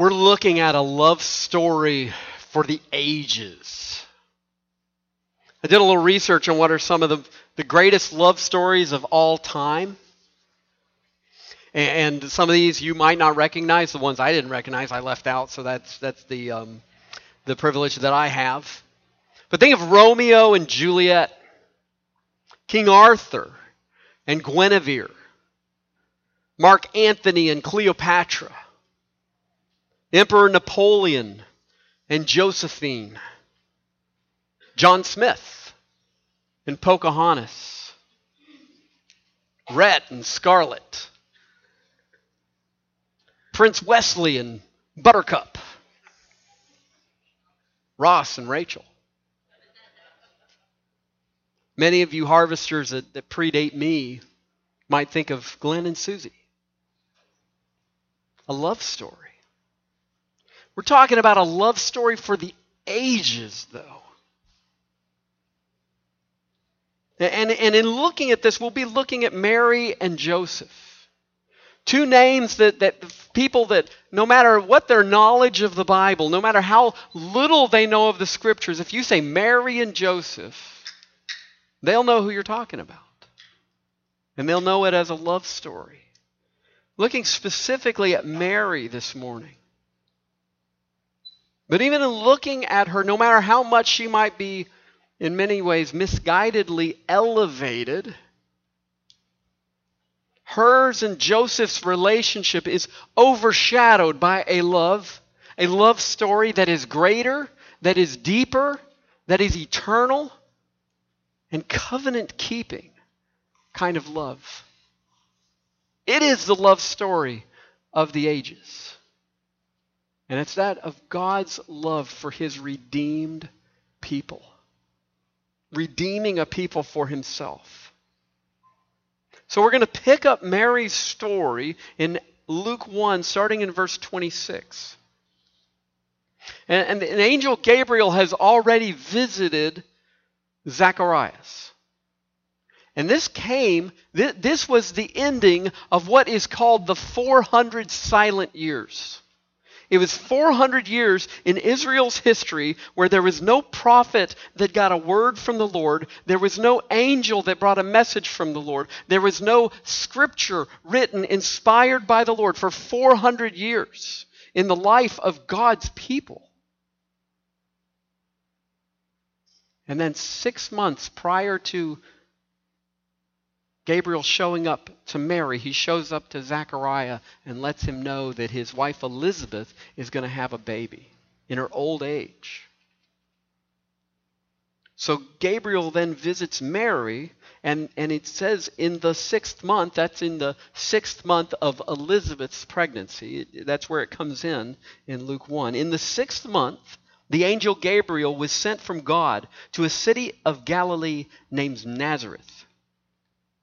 We're looking at a love story for the ages. I did a little research on what are some of the, the greatest love stories of all time. And, and some of these you might not recognize. The ones I didn't recognize, I left out. So that's, that's the, um, the privilege that I have. But think of Romeo and Juliet, King Arthur and Guinevere, Mark Antony and Cleopatra, Emperor Napoleon and Josephine, John Smith and Pocahontas, Rhett and Scarlett, Prince Westley and Buttercup, Ross and Rachel. Many of you harvesters that, that predate me might think of Glenn and Susie. A love story. We're talking about a love story for the ages, though. And, and in looking at this, we'll be looking at Mary and Joseph. Two names that, that people that, no matter what their knowledge of the Bible, no matter how little they know of the scriptures, if you say Mary and Joseph, they'll know who you're talking about. And they'll know it as a love story. Looking specifically at Mary this morning. But even in looking at her, no matter how much she might be in many ways misguidedly elevated, hers and Joseph's relationship is overshadowed by a love, a love story that is greater, that is deeper, that is eternal, and covenant keeping kind of love. It is the love story of the ages. And it's that of God's love for his redeemed people, redeeming a people for himself. So we're going to pick up Mary's story in Luke 1, starting in verse 26. And, and an angel Gabriel has already visited Zacharias. And this came, this was the ending of what is called the 400 silent years. It was 400 years in Israel's history where there was no prophet that got a word from the Lord. There was no angel that brought a message from the Lord. There was no scripture written, inspired by the Lord for 400 years in the life of God's people. And then six months prior to Gabriel showing up to Mary, he shows up to Zechariah and lets him know that his wife Elizabeth is going to have a baby in her old age. So Gabriel then visits Mary, and, and it says in the sixth month, that's in the sixth month of Elizabeth's pregnancy. That's where it comes in in Luke 1. In the sixth month, the angel Gabriel was sent from God to a city of Galilee named Nazareth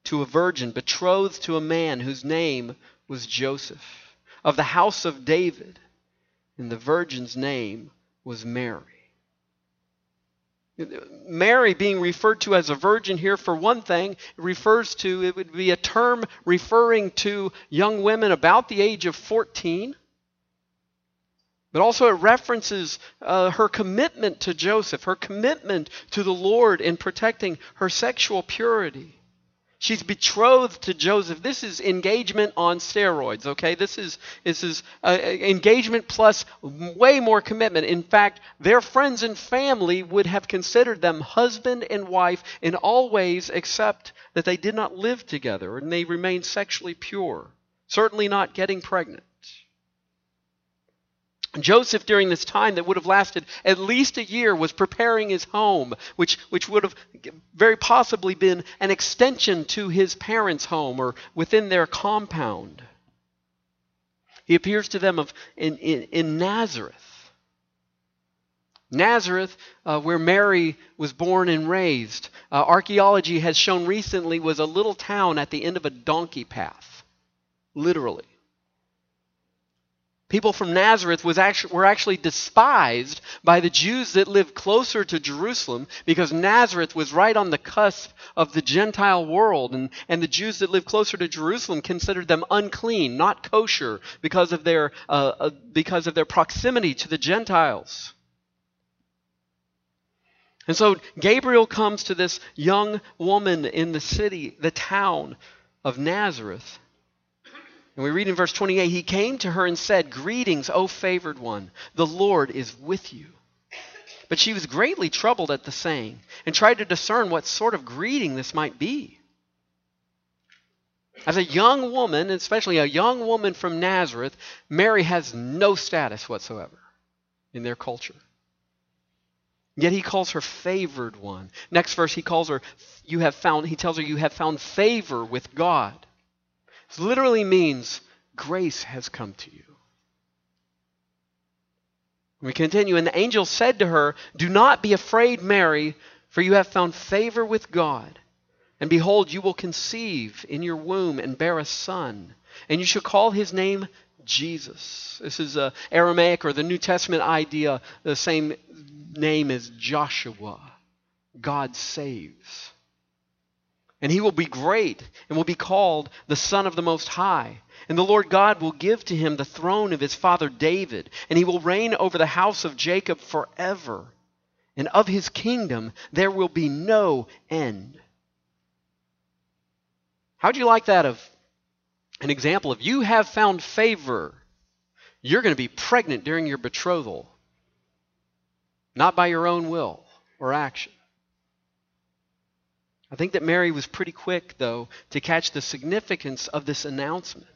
to a virgin betrothed to a man whose name was Joseph, of the house of David, and the virgin's name was Mary. Mary being referred to as a virgin here, for one thing, refers to, it would be a term referring to young women about the age of 14. But also, it references uh, her commitment to Joseph, her commitment to the Lord in protecting her sexual purity. She's betrothed to Joseph. This is engagement on steroids, okay? This is, this is uh, engagement plus way more commitment. In fact, their friends and family would have considered them husband and wife in all ways except that they did not live together and they remained sexually pure, certainly not getting pregnant. Joseph, during this time that would have lasted at least a year, was preparing his home, which, which would have very possibly been an extension to his parents' home or within their compound. He appears to them of, in, in, in Nazareth. Nazareth, uh, where Mary was born and raised, uh, archaeology has shown recently was a little town at the end of a donkey path, literally. People from Nazareth was actually, were actually despised by the Jews that lived closer to Jerusalem because Nazareth was right on the cusp of the Gentile world. And, and the Jews that lived closer to Jerusalem considered them unclean, not kosher, because of their, uh, uh, because of their proximity to the Gentiles. And so Gabriel comes to this young woman in the city, the town of Nazareth. And we read in verse 28 He came to her and said, Greetings, O favored one, the Lord is with you. But she was greatly troubled at the saying and tried to discern what sort of greeting this might be. As a young woman, especially a young woman from Nazareth, Mary has no status whatsoever in their culture. Yet he calls her favored one. Next verse, he calls her, you have found, he tells her, you have found favor with God. Literally means grace has come to you. We continue, and the angel said to her, Do not be afraid, Mary, for you have found favor with God. And behold, you will conceive in your womb and bear a son, and you shall call his name Jesus. This is a Aramaic or the New Testament idea, the same name as Joshua. God saves. And he will be great and will be called the Son of the Most High. And the Lord God will give to him the throne of his father David, and he will reign over the house of Jacob forever. And of his kingdom there will be no end. How'd you like that of an example of you have found favor? You're going to be pregnant during your betrothal, not by your own will or action. I think that Mary was pretty quick, though, to catch the significance of this announcement.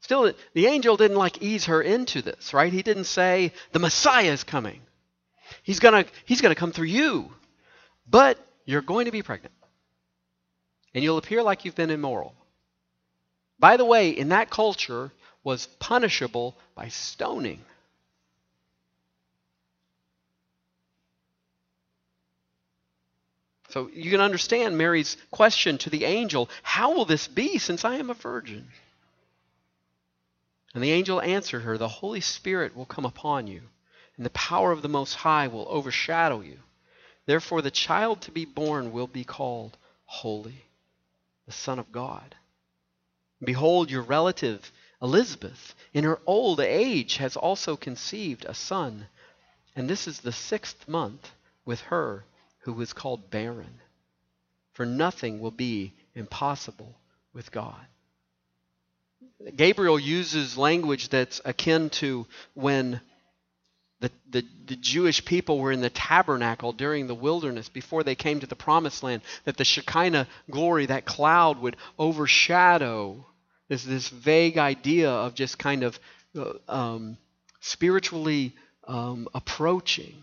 Still, the angel didn't like ease her into this, right? He didn't say, the Messiah is coming. He's going to he's going to come through you. But you're going to be pregnant. And you'll appear like you've been immoral. By the way, in that culture was punishable by stoning. So you can understand Mary's question to the angel How will this be since I am a virgin? And the angel answered her The Holy Spirit will come upon you, and the power of the Most High will overshadow you. Therefore, the child to be born will be called Holy, the Son of God. Behold, your relative Elizabeth, in her old age, has also conceived a son, and this is the sixth month with her who is called barren. For nothing will be impossible with God. Gabriel uses language that's akin to when the, the, the, Jewish people were in the tabernacle during the wilderness before they came to the promised land, that the Shekinah glory, that cloud, would overshadow this, this vague idea of just kind of uh, um, spiritually um, approaching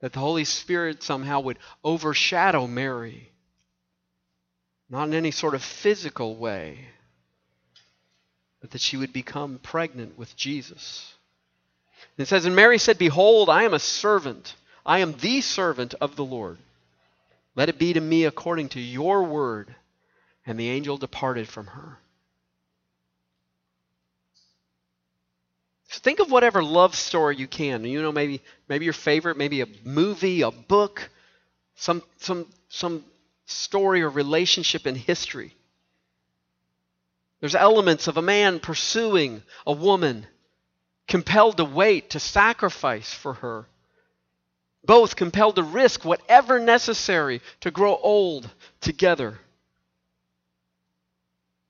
that the Holy Spirit somehow would overshadow Mary. Not in any sort of physical way, but that she would become pregnant with Jesus. And it says, And Mary said, Behold, I am a servant. I am the servant of the Lord. Let it be to me according to your word. And the angel departed from her. Think of whatever love story you can. You know, maybe maybe your favorite, maybe a movie, a book, some some some story or relationship in history. There's elements of a man pursuing a woman, compelled to wait, to sacrifice for her. Both compelled to risk whatever necessary to grow old together.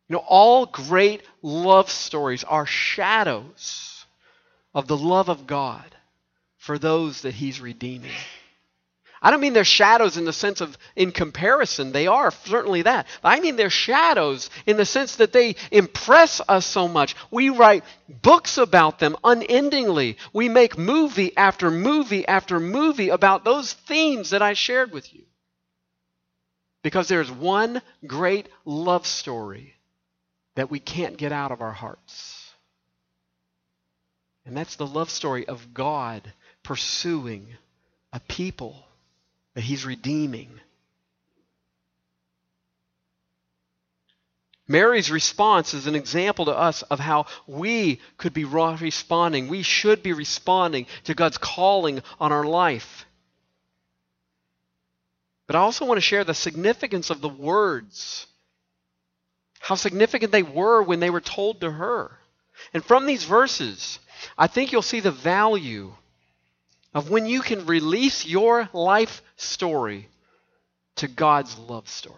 You know, all great love stories are shadows of the love of God for those that He's redeeming. I don't mean they're shadows in the sense of in comparison. They are certainly that. But I mean they're shadows in the sense that they impress us so much. We write books about them unendingly. We make movie after movie after movie about those themes that I shared with you. Because there's one great love story that we can't get out of our hearts. And that's the love story of God pursuing a people that He's redeeming. Mary's response is an example to us of how we could be responding. We should be responding to God's calling on our life. But I also want to share the significance of the words, how significant they were when they were told to her. And from these verses, I think you'll see the value of when you can release your life story to God's love story.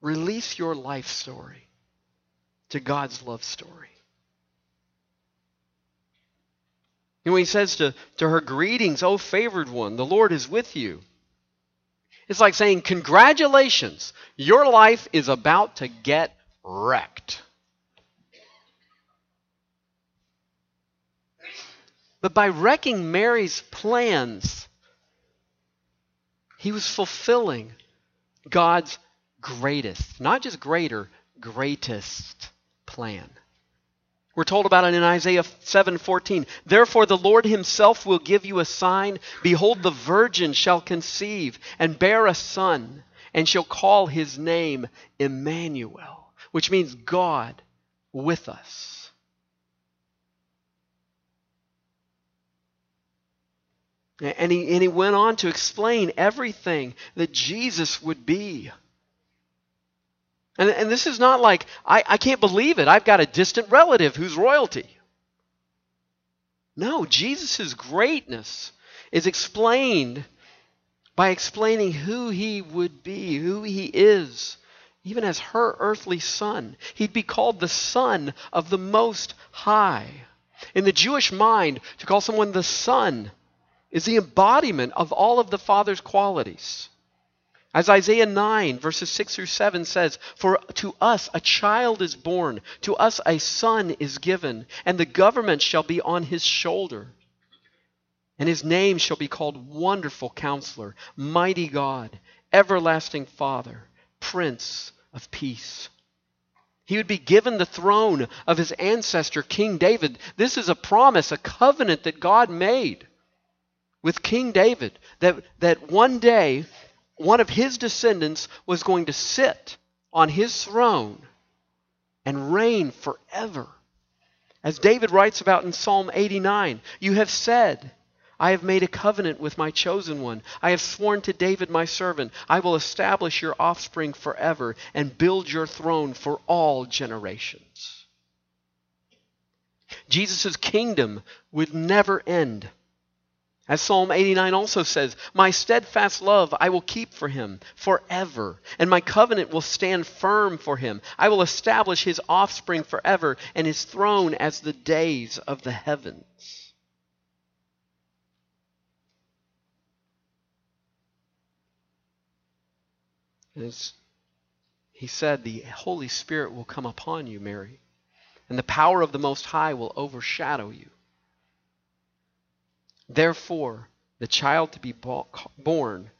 Release your life story to God's love story. And when he says to, to her, Greetings, O favored one, the Lord is with you. It's like saying, Congratulations, your life is about to get wrecked. But by wrecking Mary's plans, he was fulfilling God's greatest, not just greater, greatest plan. We're told about it in Isaiah 7:14. Therefore the Lord himself will give you a sign. Behold the virgin shall conceive and bear a son and shall call his name Emmanuel, which means God with us. And he, and he went on to explain everything that Jesus would be. And, and this is not like, I, I can't believe it. I've got a distant relative who's royalty. No, Jesus' greatness is explained by explaining who he would be, who he is, even as her earthly son. He'd be called the Son of the Most High. In the Jewish mind, to call someone the Son is the embodiment of all of the Father's qualities. As Isaiah 9, verses 6 through 7 says, For to us a child is born, to us a son is given, and the government shall be on his shoulder. And his name shall be called Wonderful Counselor, Mighty God, Everlasting Father, Prince of Peace. He would be given the throne of his ancestor, King David. This is a promise, a covenant that God made with King David, that, that one day one of his descendants was going to sit on his throne and reign forever. As David writes about in Psalm 89, you have said, I have made a covenant with my chosen one. I have sworn to David my servant, I will establish your offspring forever and build your throne for all generations. Jesus' kingdom would never end. As Psalm 89 also says, My steadfast love I will keep for him forever, and my covenant will stand firm for him. I will establish his offspring forever, and his throne as the days of the heavens. As he said, the Holy Spirit will come upon you, Mary, and the power of the Most High will overshadow you. Therefore, the child to be born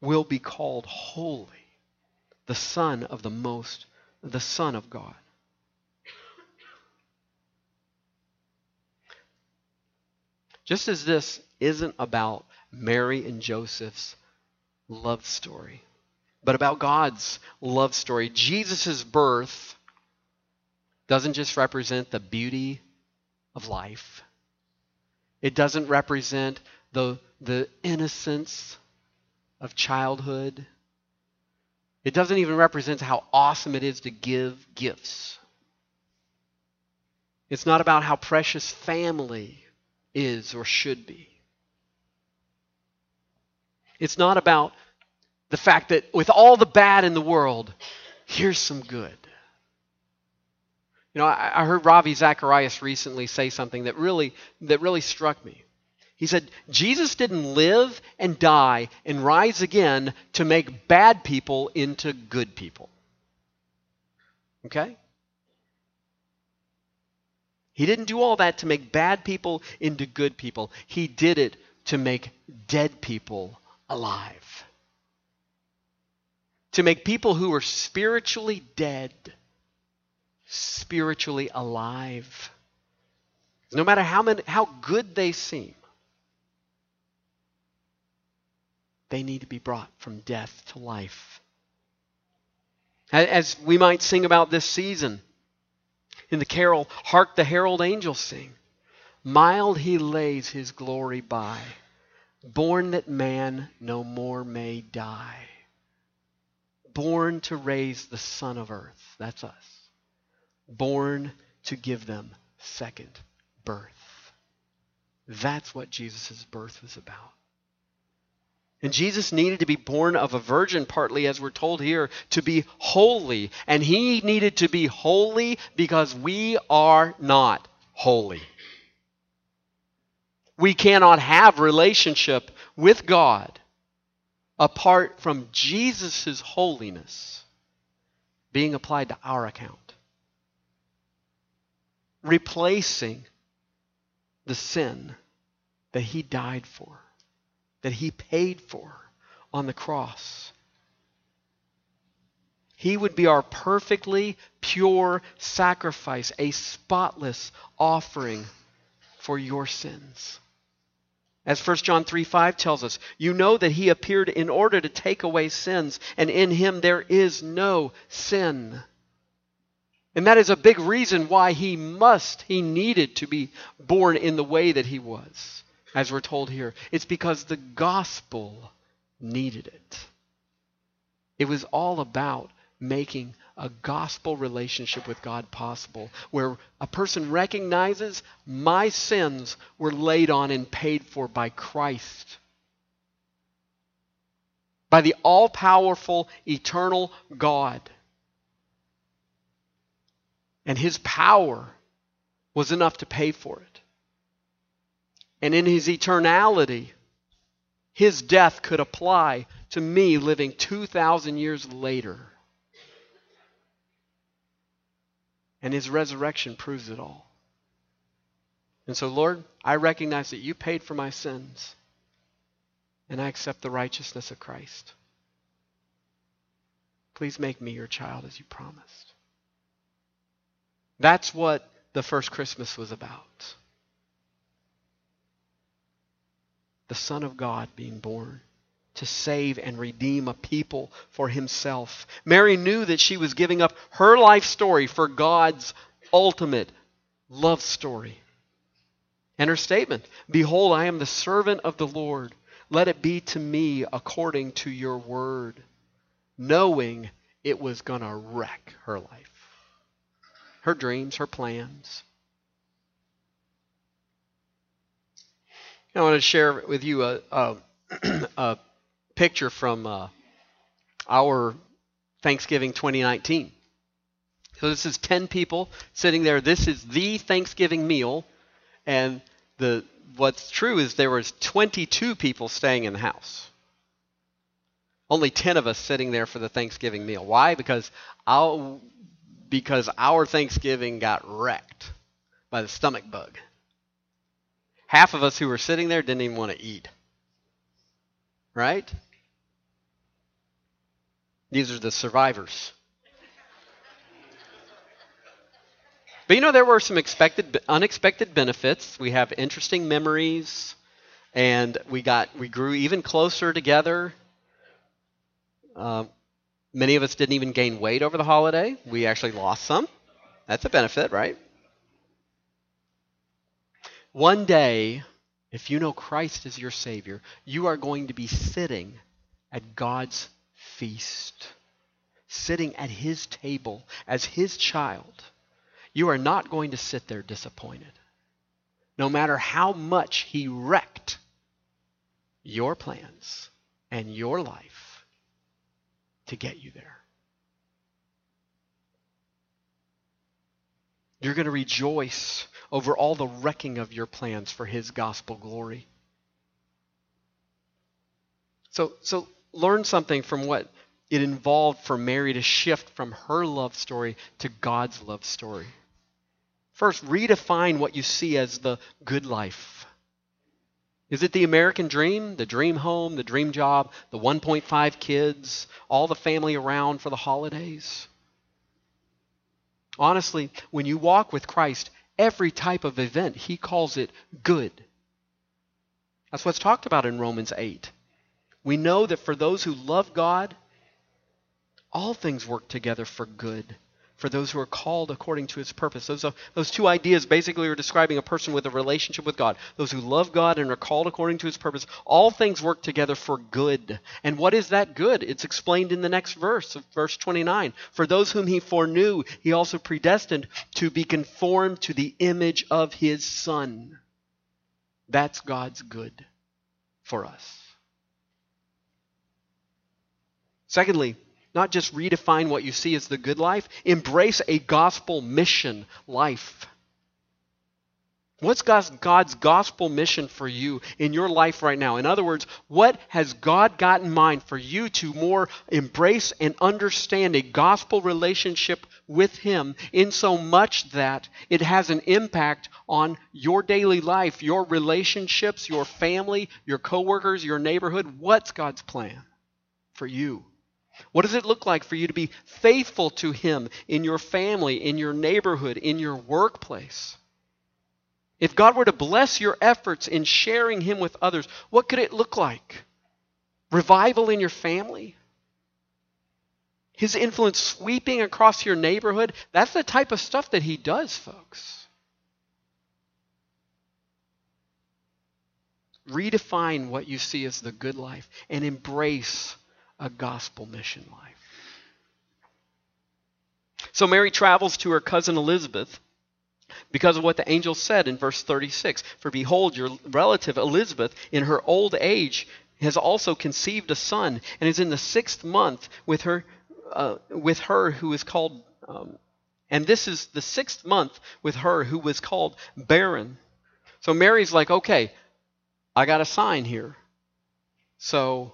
will be called holy, the Son of the Most, the Son of God. Just as this isn't about Mary and Joseph's love story, but about God's love story, Jesus' birth doesn't just represent the beauty of life it doesn't represent the, the innocence of childhood. It doesn't even represent how awesome it is to give gifts. It's not about how precious family is or should be. It's not about the fact that with all the bad in the world, here's some good. You know, I, I heard Ravi Zacharias recently say something that really that really struck me. He said, Jesus didn't live and die and rise again to make bad people into good people. Okay? He didn't do all that to make bad people into good people. He did it to make dead people alive. To make people who were spiritually dead spiritually alive. No matter how, many, how good they seem, they need to be brought from death to life. As we might sing about this season in the carol, Hark the Herald Angels Sing. Mild he lays his glory by, born that man no more may die. Born to raise the son of earth. That's us. Born to give them second birth. That's what Jesus' birth was about. And Jesus needed to be born of a virgin, partly, as we're told here, to be holy. And he needed to be holy because we are not holy. We cannot have relationship with God apart from Jesus' holiness being applied to our account, replacing the sin that he died for that he paid for on the cross. He would be our perfectly pure sacrifice, a spotless offering for your sins. As 1 John 3 5 tells us, you know that he appeared in order to take away sins, and in him there is no sin. And that is a big reason why he must, he needed to be born in the way that he was as we're told here. It's because the gospel needed it. It was all about making a gospel relationship with God possible, where a person recognizes my sins were laid on and paid for by Christ. By the all powerful, eternal God. And his power was enough to pay for it. And in his eternality, his death could apply to me living 2,000 years later. And his resurrection proves it all. And so, Lord, I recognize that you paid for my sins, and I accept the righteousness of Christ. Please make me your child as you promised. That's what the first Christmas was about. the Son of God being born to save and redeem a people for himself. Mary knew that she was giving up her life story for God's ultimate love story. And her statement Behold, I am the servant of the Lord. Let it be to me according to your word. Knowing it was going to wreck her life, her dreams, her plans. I want to share with you a, a, a picture from uh, our Thanksgiving 2019. So this is 10 people sitting there. This is the Thanksgiving meal, and the what's true is there was 22 people staying in the house. Only 10 of us sitting there for the Thanksgiving meal. Why? Because our because our Thanksgiving got wrecked by the stomach bug half of us who were sitting there didn't even want to eat. Right? These are the survivors. But you know, there were some expected, unexpected benefits. We have interesting memories, and we got, we grew even closer together. Uh, many of us didn't even gain weight over the holiday. We actually lost some. That's a benefit, right? One day, if you know Christ as your Savior, you are going to be sitting at God's feast, sitting at His table as His child. You are not going to sit there disappointed. No matter how much He wrecked your plans and your life to get you there. You're going to rejoice over all the wrecking of your plans for his gospel glory. So, so learn something from what it involved for Mary to shift from her love story to God's love story. First, redefine what you see as the good life. Is it the American dream, the dream home, the dream job, the 1.5 kids, all the family around for the holidays? Honestly, when you walk with Christ, every type of event. He calls it good. That's what's talked about in Romans 8. We know that for those who love God, all things work together for good for those who are called according to his purpose. Those, are, those two ideas basically are describing a person with a relationship with God. Those who love God and are called according to his purpose. All things work together for good. And what is that good? It's explained in the next verse, verse 29. For those whom he foreknew, he also predestined to be conformed to the image of his Son. That's God's good for us. Secondly, not just redefine what you see as the good life, embrace a gospel mission life. What's God's, God's, gospel mission for you in your life right now? In other words, what has God got in mind for you to more embrace and understand a gospel relationship with Him in so much that it has an impact on your daily life, your relationships, your family, your coworkers, your neighborhood? What's God's plan for you? What does it look like for you to be faithful to Him in your family, in your neighborhood, in your workplace? If God were to bless your efforts in sharing Him with others, what could it look like? Revival in your family? His influence sweeping across your neighborhood? That's the type of stuff that He does, folks. Redefine what you see as the good life and embrace a gospel mission life. So Mary travels to her cousin Elizabeth because of what the angel said in verse 36 For behold, your relative Elizabeth, in her old age, has also conceived a son, and is in the sixth month with her, uh, with her who is called, um, and this is the sixth month with her who was called barren. So Mary's like, okay, I got a sign here. So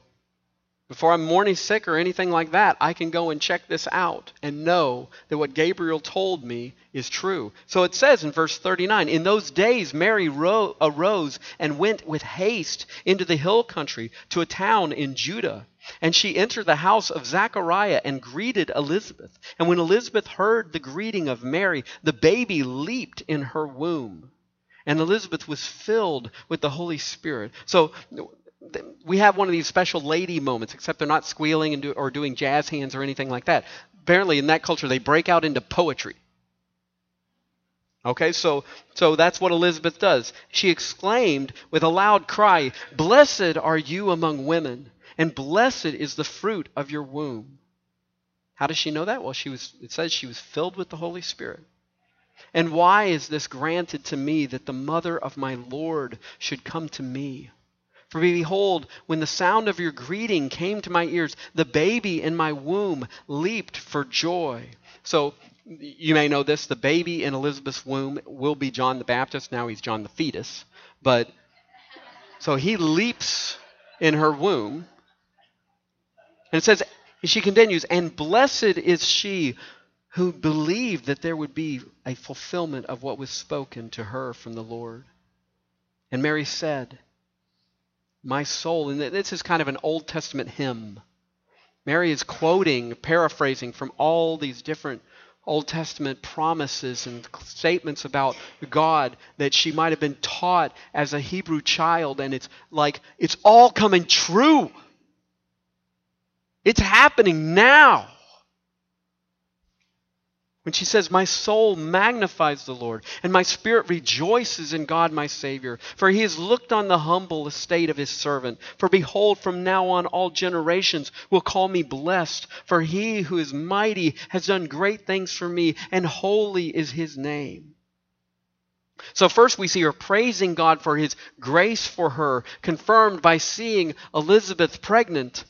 before I'm morning sick or anything like that, I can go and check this out and know that what Gabriel told me is true. So it says in verse 39 In those days, Mary ro- arose and went with haste into the hill country to a town in Judah. And she entered the house of Zachariah and greeted Elizabeth. And when Elizabeth heard the greeting of Mary, the baby leaped in her womb. And Elizabeth was filled with the Holy Spirit. So we have one of these special lady moments, except they're not squealing and do, or doing jazz hands or anything like that. Apparently, in that culture, they break out into poetry. Okay, so so that's what Elizabeth does. She exclaimed with a loud cry, "Blessed are you among women, and blessed is the fruit of your womb." How does she know that? Well, she was it says she was filled with the Holy Spirit. And why is this granted to me that the mother of my Lord should come to me? For behold, when the sound of your greeting came to my ears, the baby in my womb leaped for joy. So you may know this the baby in Elizabeth's womb will be John the Baptist. Now he's John the fetus. But so he leaps in her womb. And it says, she continues, and blessed is she who believed that there would be a fulfillment of what was spoken to her from the Lord. And Mary said, my soul. And this is kind of an Old Testament hymn. Mary is quoting, paraphrasing from all these different Old Testament promises and statements about God that she might have been taught as a Hebrew child. And it's like, it's all coming true. It's happening now. When she says, My soul magnifies the Lord, and my spirit rejoices in God my Savior, for he has looked on the humble estate of his servant. For behold, from now on all generations will call me blessed, for he who is mighty has done great things for me, and holy is his name. So, first we see her praising God for his grace for her, confirmed by seeing Elizabeth pregnant.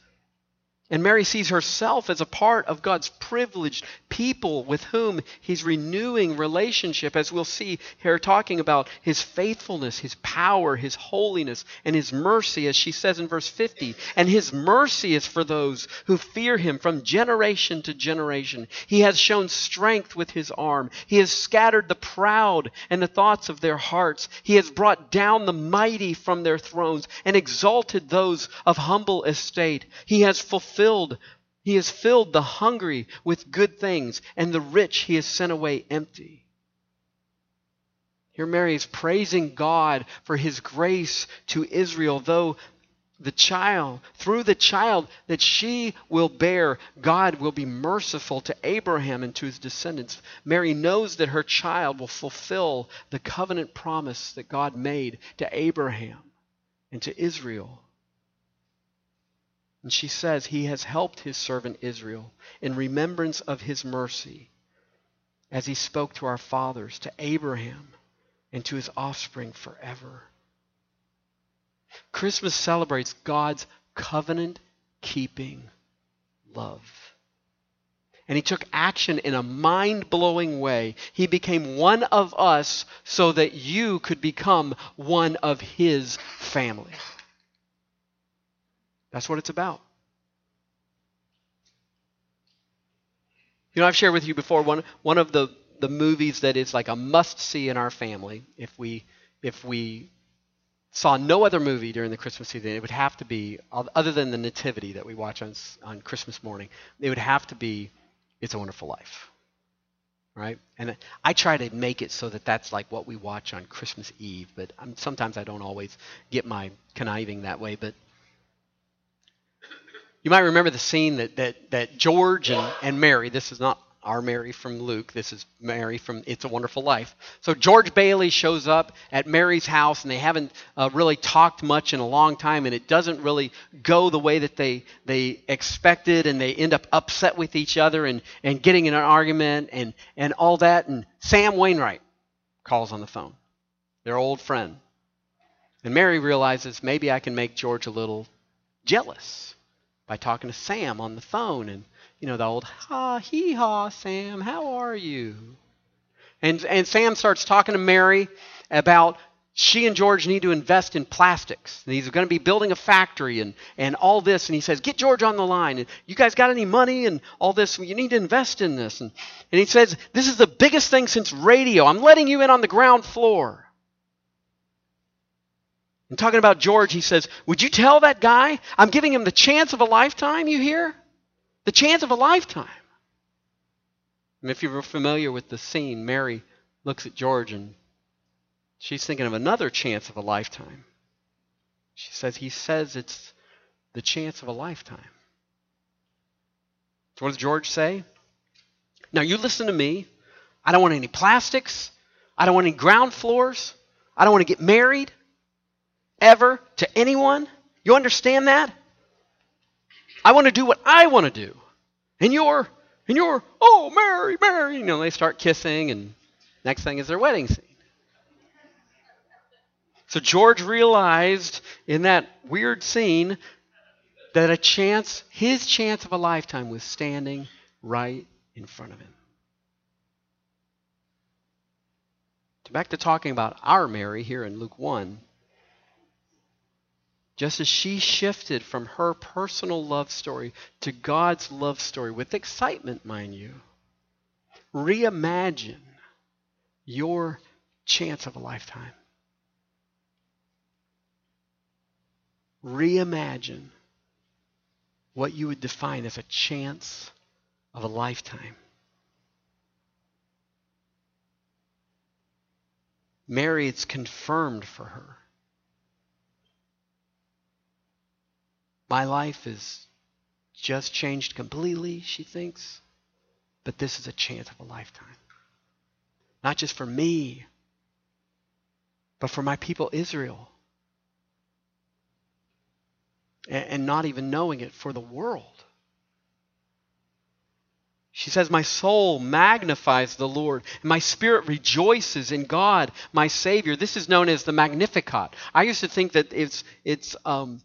And Mary sees herself as a part of God's privileged people with whom he's renewing relationship, as we'll see here talking about his faithfulness, his power, his holiness, and his mercy, as she says in verse 50. And his mercy is for those who fear him from generation to generation. He has shown strength with his arm. He has scattered the proud and the thoughts of their hearts. He has brought down the mighty from their thrones and exalted those of humble estate. He has fulfilled filled he has filled the hungry with good things, and the rich he has sent away empty. Here Mary is praising God for his grace to Israel, though the child, through the child that she will bear, God will be merciful to Abraham and to his descendants. Mary knows that her child will fulfill the covenant promise that God made to Abraham and to Israel. And she says, He has helped His servant Israel in remembrance of His mercy, as He spoke to our fathers, to Abraham, and to his offspring forever. Christmas celebrates God's covenant keeping love. And he took action in a mind blowing way. He became one of us so that you could become one of his family. That's what it's about. You know, I've shared with you before one, one of the, the movies that is like a must see in our family if we if we saw no other movie during the Christmas season, it would have to be, other than the Nativity that we watch on, on Christmas morning, it would have to be It's a Wonderful Life. Right? And I try to make it so that that's like what we watch on Christmas Eve, but I'm, sometimes I don't always get my conniving that way. But you might remember the scene that, that, that George and, and Mary, this is not our Mary from Luke. This is Mary from It's a Wonderful Life. So George Bailey shows up at Mary's house, and they haven't uh, really talked much in a long time, and it doesn't really go the way that they they expected, and they end up upset with each other and and getting in an argument and and all that. And Sam Wainwright calls on the phone, their old friend, and Mary realizes maybe I can make George a little jealous by talking to Sam on the phone and you know, the old ha hee haw, Sam, how are you? And and Sam starts talking to Mary about she and George need to invest in plastics. And he's going to be building a factory and, and all this. And he says, Get George on the line. And you guys got any money and all this? You need to invest in this. And, and he says, This is the biggest thing since radio. I'm letting you in on the ground floor. And talking about George, he says, Would you tell that guy I'm giving him the chance of a lifetime, you hear? The chance of a lifetime. And if you're familiar with the scene, Mary looks at George and she's thinking of another chance of a lifetime. She says, He says it's the chance of a lifetime. So, what does George say? Now, you listen to me. I don't want any plastics. I don't want any ground floors. I don't want to get married ever to anyone. You understand that? I want to do what I want to do. And you're, and you're, oh, Mary, Mary. You know, they start kissing, and next thing is their wedding scene. So George realized in that weird scene that a chance, his chance of a lifetime was standing right in front of him. Back to talking about our Mary here in Luke 1. Just as she shifted from her personal love story to God's love story with excitement, mind you, reimagine your chance of a lifetime. Reimagine what you would define as a chance of a lifetime. Mary, it's confirmed for her. My life is just changed completely, she thinks, but this is a chance of a lifetime. Not just for me, but for my people Israel. And, not even knowing it for the world. She says, My soul magnifies the Lord, and my spirit rejoices in God, my Savior. This is known as the Magnificat. I used to think that it's, it's um,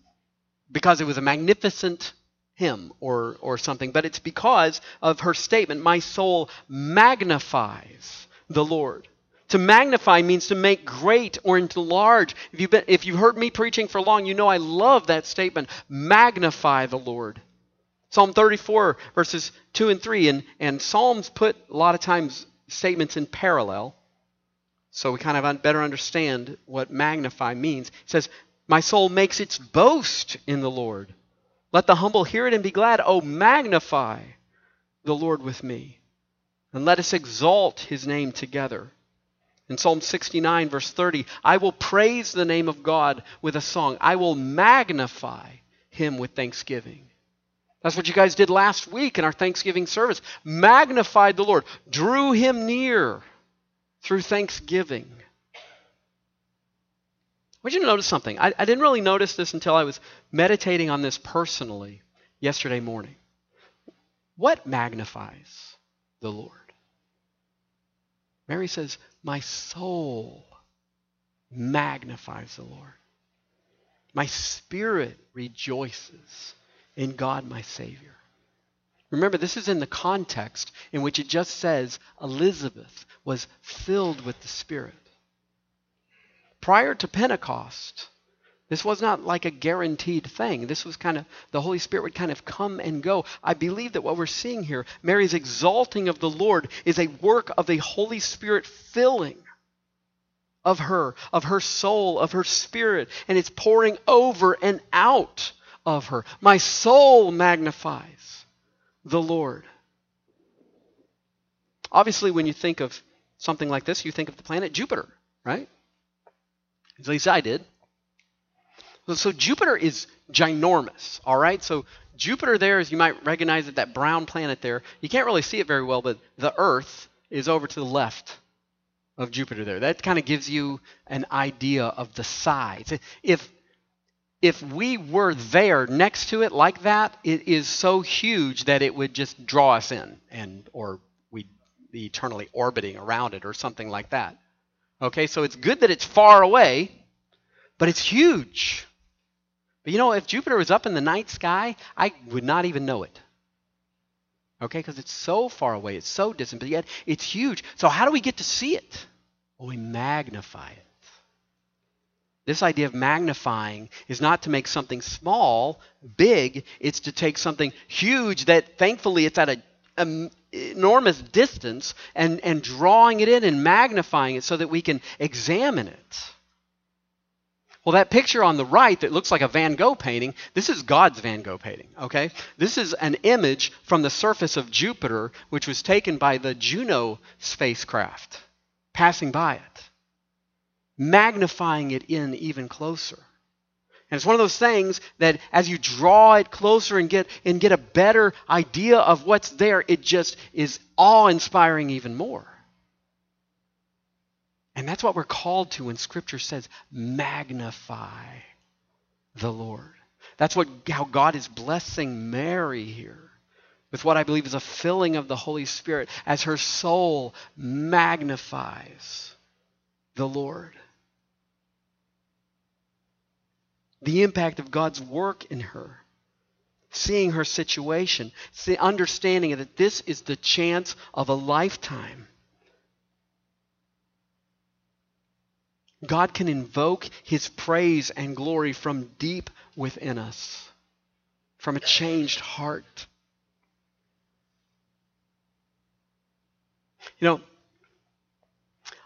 because it was a magnificent hymn or, or something, but it's because of her statement, My soul magnifies the Lord. To magnify means to make great or into large. If you've, been, if you've heard me preaching for long, you know I love that statement. Magnify the Lord. Psalm 34, verses 2 and 3. And, and Psalms put a lot of times statements in parallel. So we kind of better understand what magnify means. It says, my soul makes its boast in the Lord. Let the humble hear it and be glad. Oh, magnify the Lord with me, and let us exalt his name together. In Psalm 69, verse 30, I will praise the name of God with a song. I will magnify him with thanksgiving. That's what you guys did last week in our Thanksgiving service. Magnified the Lord, drew him near through thanksgiving. Want you to notice something. I, I didn't really notice this until I was meditating on this personally yesterday morning. What magnifies the Lord? Mary says, My soul magnifies the Lord. My spirit rejoices in God my Savior. Remember, this is in the context in which it just says Elizabeth was filled with the Spirit. Prior to Pentecost, this was not like a guaranteed thing. This was kind of, the Holy Spirit would kind of come and go. I believe that what we're seeing here, Mary's exalting of the Lord, is a work of the Holy Spirit filling of her, of her soul, of her spirit, and it's pouring over and out of her. My soul magnifies the Lord. Obviously, when you think of something like this, you think of the planet Jupiter, right? At least I did. So Jupiter is ginormous, all right? So Jupiter there, as you might recognize it, that brown planet there, you can't really see it very well, but the Earth is over to the left of Jupiter there. That kind of gives you an idea of the size. If if we were there next to it like that, it is so huge that it would just draw us in and or we'd be eternally orbiting around it or something like that. Okay, so it's good that it's far away, but it's huge. But you know, if Jupiter was up in the night sky, I would not even know it. Okay, because it's so far away, it's so distant, but yet it's huge. So, how do we get to see it? Well, we magnify it. This idea of magnifying is not to make something small big, it's to take something huge that thankfully it's at an enormous distance and, and drawing it in and magnifying it so that we can examine it. Well, that picture on the right that looks like a Van Gogh painting, this is God's Van Gogh painting, okay? This is an image from the surface of Jupiter, which was taken by the Juno spacecraft passing by it, magnifying it in even closer. And it's one of those things that as you draw it closer and get and get a better idea of what's there, it just is awe-inspiring even more. And that's what we're called to when Scripture says, magnify the Lord. That's what how God is blessing Mary here with what I believe is a filling of the Holy Spirit as her soul magnifies the Lord. The impact of God's work in her, seeing her situation, the understanding that this is the chance of a lifetime. God can invoke his praise and glory from deep within us, from a changed heart. You know,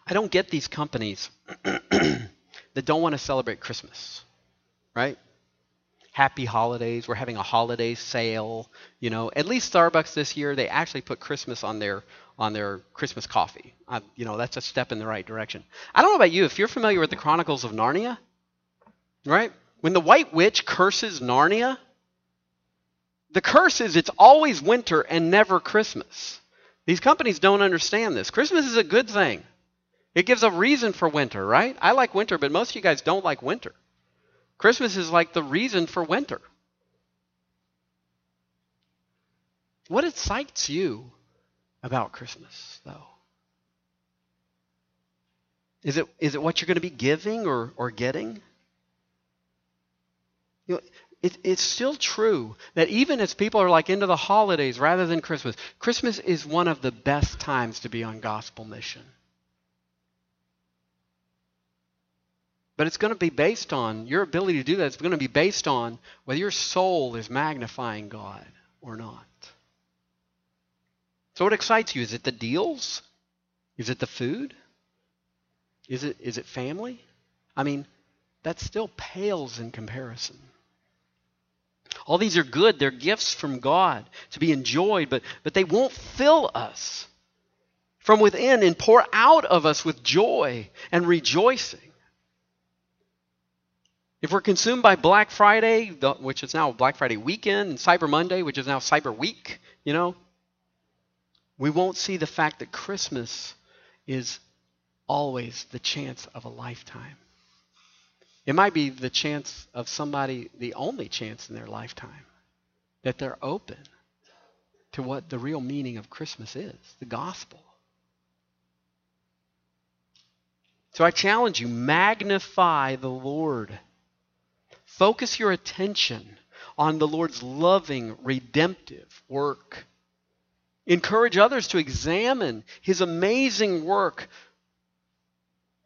I don't get these companies that don't want to celebrate Christmas, right? Happy holidays. We're having a holiday sale. You know, at least Starbucks this year, they actually put Christmas on their on their Christmas coffee. I, you know, that's a step in the right direction. I don't know about you, if you're familiar with the Chronicles of Narnia, right? When the White Witch curses Narnia, the curse is it's always winter and never Christmas. These companies don't understand this. Christmas is a good thing. It gives a reason for winter, right? I like winter, but most of you guys don't like winter. Christmas is like the reason for winter. What excites you about Christmas, though? Is it, is it what you're going to be giving or, or getting? You know, it, it's still true that even as people are like into the holidays rather than Christmas, Christmas is one of the best times to be on gospel mission. But it's going to be based on your ability to do that. It's going to be based on whether your soul is magnifying God or not. So, what excites you? Is it the deals? Is it the food? Is it, is it family? I mean, that still pales in comparison. All these are good. They're gifts from God to be enjoyed, but, but they won't fill us from within and pour out of us with joy and rejoicing. If we're consumed by Black Friday, which is now Black Friday weekend, and Cyber Monday, which is now Cyber Week, you know, we won't see the fact that Christmas is always the chance of a lifetime. It might be the chance of somebody, the only chance in their lifetime, that they're open to what the real meaning of Christmas is the gospel. So I challenge you magnify the Lord. Focus your attention on the Lord's loving, redemptive work. Encourage others to examine his amazing work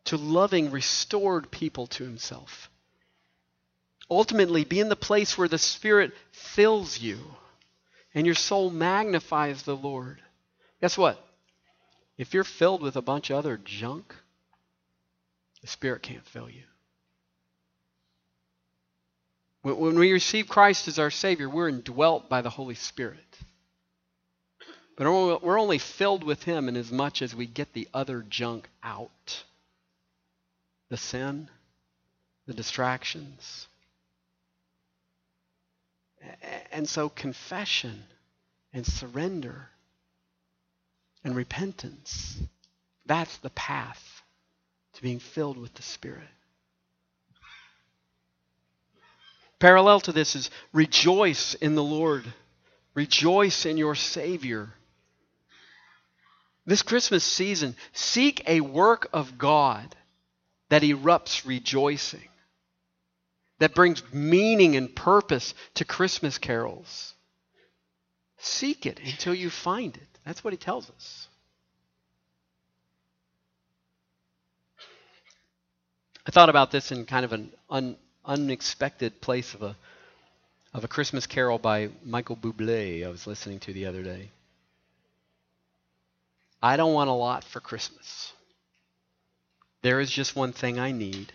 to loving, restored people to himself. Ultimately, be in the place where the Spirit fills you and your soul magnifies the Lord. Guess what? If you're filled with a bunch of other junk, the Spirit can't fill you. When we receive Christ as our Savior, we're indwelt by the Holy Spirit. But we're only filled with Him in as much as we get the other junk out the sin, the distractions. And so, confession and surrender and repentance that's the path to being filled with the Spirit. Parallel to this is rejoice in the Lord, rejoice in your Savior. This Christmas season, seek a work of God that erupts rejoicing, that brings meaning and purpose to Christmas carols. Seek it until you find it. That's what he tells us. I thought about this in kind of an un, unexpected place of a of a Christmas carol by Michael Bublé I was listening to the other day. I don't want a lot for Christmas. There is just one thing I need,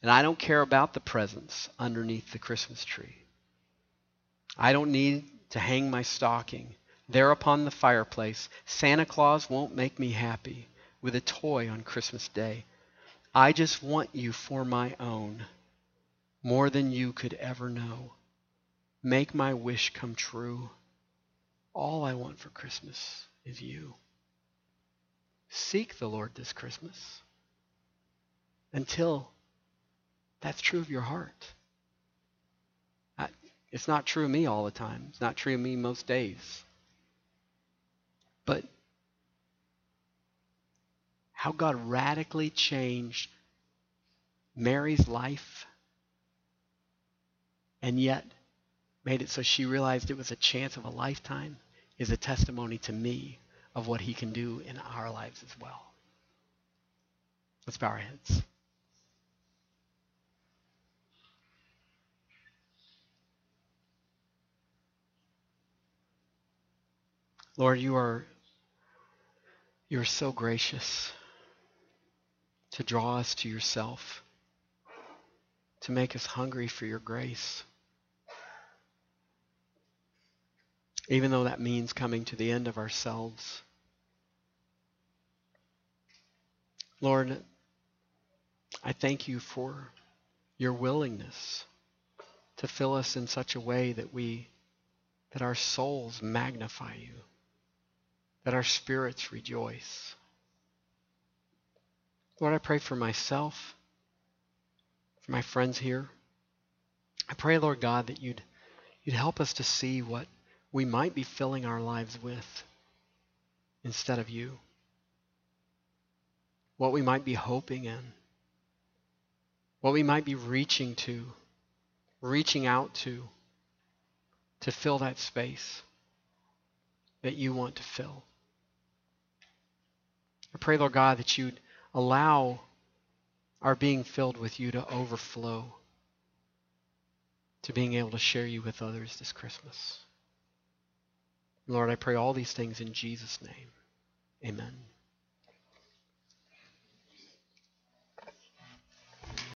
and I don't care about the presents underneath the Christmas tree. I don't need to hang my stocking there upon the fireplace. Santa Claus won't make me happy with a toy on Christmas Day. I just want you for my own, more than you could ever know. Make my wish come true. All I want for Christmas is you. Seek the Lord this Christmas until that's true of your heart. I, it's not true of me all the time. It's not true of me most days. But how God radically changed Mary's life and yet made it so she realized it was a chance of a lifetime is a testimony to me of what he can do in our lives as well. Let's bow our heads. Lord, you are you are so gracious to draw us to yourself, to make us hungry for your grace. Even though that means coming to the end of ourselves. Lord, I thank you for your willingness to fill us in such a way that we that our souls magnify you that our spirits rejoice. Lord, I pray for myself, for my friends here. I pray, Lord God, that you'd, you'd help us to see what we might be filling our lives with instead of you. What we might be hoping in. What we might be reaching to, reaching out to, to fill that space that you want to fill. I pray, Lord God, that you'd allow our being filled with you to overflow to being able to share you with others this Christmas. Lord, I pray all these things in Jesus' name. Amen.